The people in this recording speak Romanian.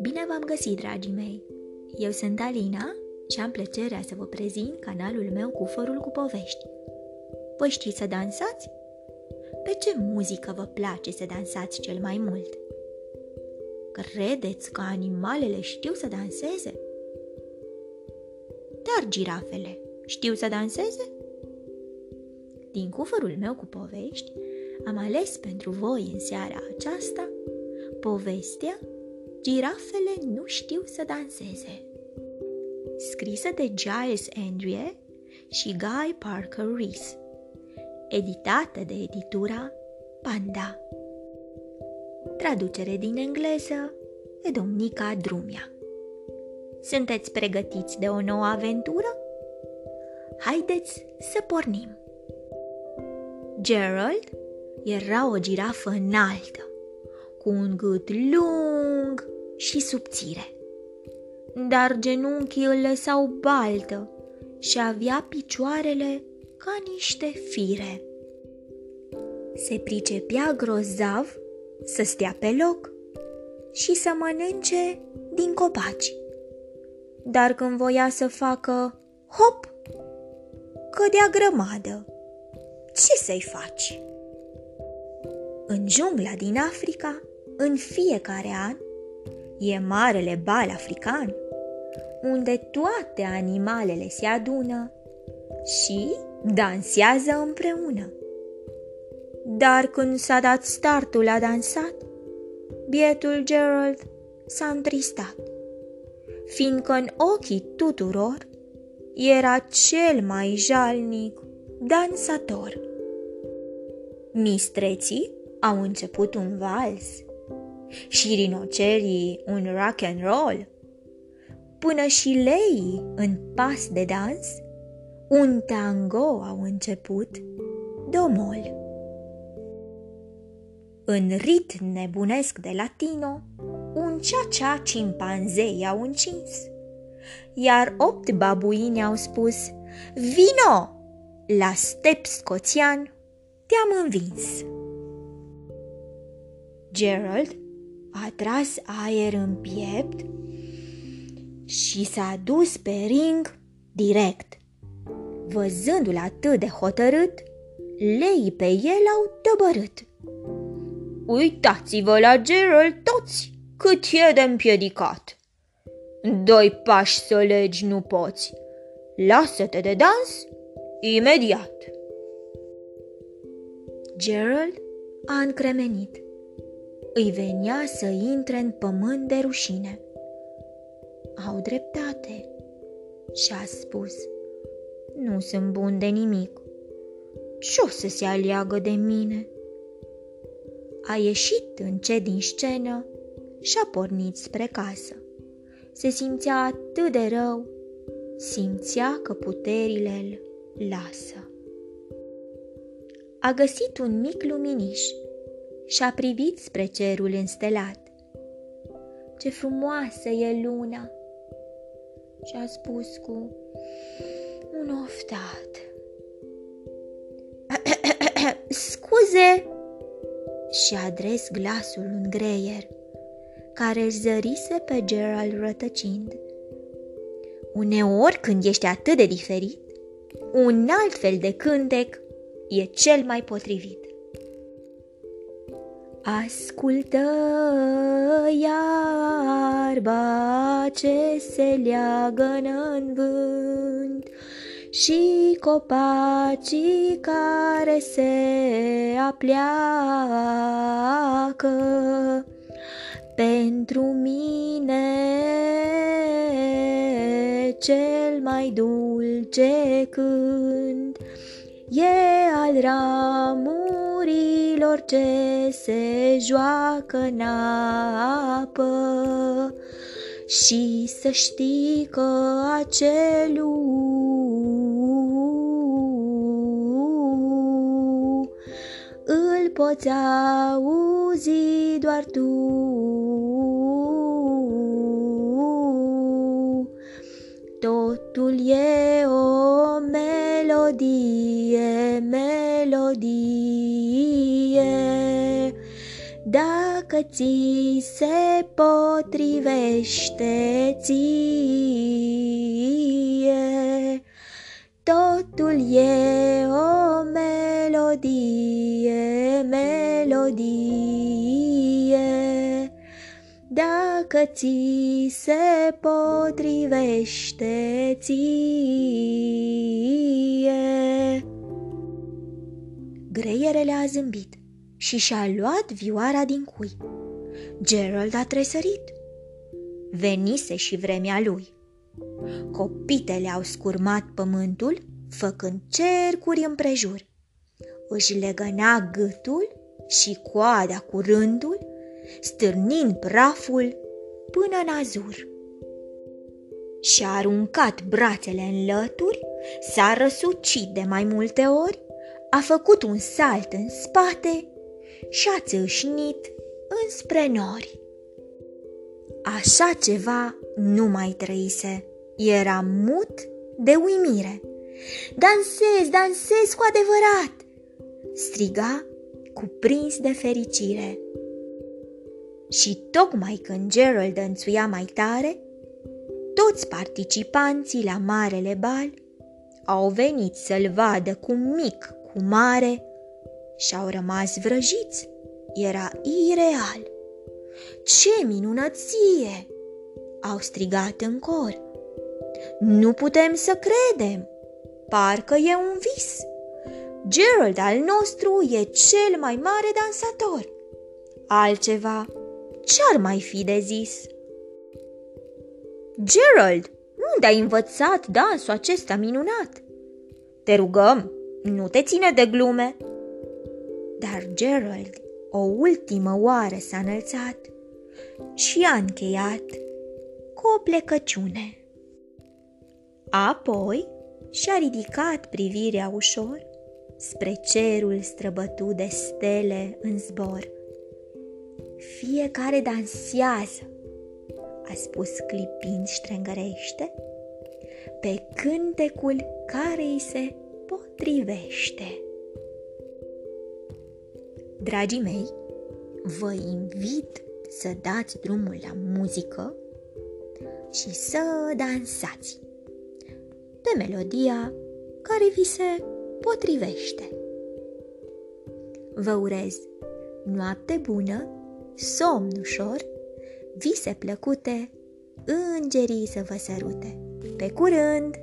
Bine v-am găsit, dragii mei! Eu sunt Alina și am plăcerea să vă prezint canalul meu cu fărul cu povești. Voi știți să dansați? Pe ce muzică vă place să dansați cel mai mult? Credeți că animalele știu să danseze? Dar girafele știu să danseze? Din cufărul meu cu povești, am ales pentru voi în seara aceasta povestea Girafele nu știu să danseze. Scrisă de Giles Andrea și Guy Parker Reese. Editată de editura Panda. Traducere din engleză de Domnica Drumia. Sunteți pregătiți de o nouă aventură? Haideți să pornim! Gerald era o girafă înaltă, cu un gât lung și subțire. Dar genunchii îl lăsau baltă și avea picioarele ca niște fire. Se pricepea grozav să stea pe loc și să mănânce din copaci. Dar când voia să facă hop, cădea grămadă. Ce să-i faci? În jungla din Africa, în fiecare an, e marele bal african, unde toate animalele se adună și dansează împreună. Dar când s-a dat startul la dansat, bietul Gerald s-a întristat, fiindcă în ochii tuturor era cel mai jalnic dansator. Mistreții au început un vals și rinocerii un rock and roll, până și leii în pas de dans, un tango au început domol. În rit nebunesc de latino, un cea-cea cimpanzei au încins, iar opt babuini au spus, Vino! La step scoțian te-am învins. Gerald a tras aer în piept și s-a dus pe ring direct. Văzându-l atât de hotărât, leii pe el au dobărât. Uitați-vă la Gerald toți, cât e de împiedicat. Doi pași să legi nu poți. Lasă-te de dans imediat. Gerald a încremenit îi venea să intre în pământ de rușine. Au dreptate, și-a spus. Nu sunt bun de nimic. Ce o să se aleagă de mine? A ieșit încet din scenă și a pornit spre casă. Se simțea atât de rău, simțea că puterile îl lasă. A găsit un mic luminiș și-a privit spre cerul înstelat. Ce frumoasă e luna! Și a spus cu un oftat. Scuze! Și adres glasul în greier, care își zărise pe Gerald rătăcind. Uneori, când ești atât de diferit, un alt fel de cântec e cel mai potrivit. Ascultă iarba ce se leagă în vânt și copacii care se apleacă pentru mine cel mai dulce cânt e al ramurilor ce se joacă în apă și să știi că acelul îl poți auzi doar tu. Totul e o melodie, melodie melodie. Dacă ți se potrivește ție, totul e o melodie, melodie. Dacă ți se potrivește ție. Greierele a zâmbit și și-a luat vioara din cui. Gerald a tresărit. Venise și vremea lui. Copitele au scurmat pământul, făcând cercuri împrejur. Își legăna gâtul și coada cu rândul, stârnind praful până în azur. Și-a aruncat brațele în lături, s-a răsucit de mai multe ori, a făcut un salt în spate și a țâșnit înspre nori. Așa ceva nu mai trăise. Era mut de uimire. Dansez, dansez cu adevărat! striga, cuprins de fericire. Și tocmai când Gerald înțuia mai tare, toți participanții la marele bal au venit să-l vadă cu mic, cu mare și au rămas vrăjiți. Era ireal. Ce minunăție! Au strigat în cor. Nu putem să credem. Parcă e un vis. Gerald al nostru e cel mai mare dansator. Altceva, ce-ar mai fi de zis? Gerald, unde ai învățat dansul acesta minunat? Te rugăm, nu te ține de glume. Dar Gerald o ultimă oară s-a înălțat și a încheiat cu o plecăciune. Apoi și-a ridicat privirea ușor spre cerul străbătut de stele în zbor. Fiecare dansează, a spus clipind ștrengărește, pe cântecul care îi se potrivește. Dragii mei, vă invit să dați drumul la muzică și să dansați pe melodia care vi se potrivește. Vă urez noapte bună, somn ușor, vise plăcute, îngerii să vă sărute. Pe curând!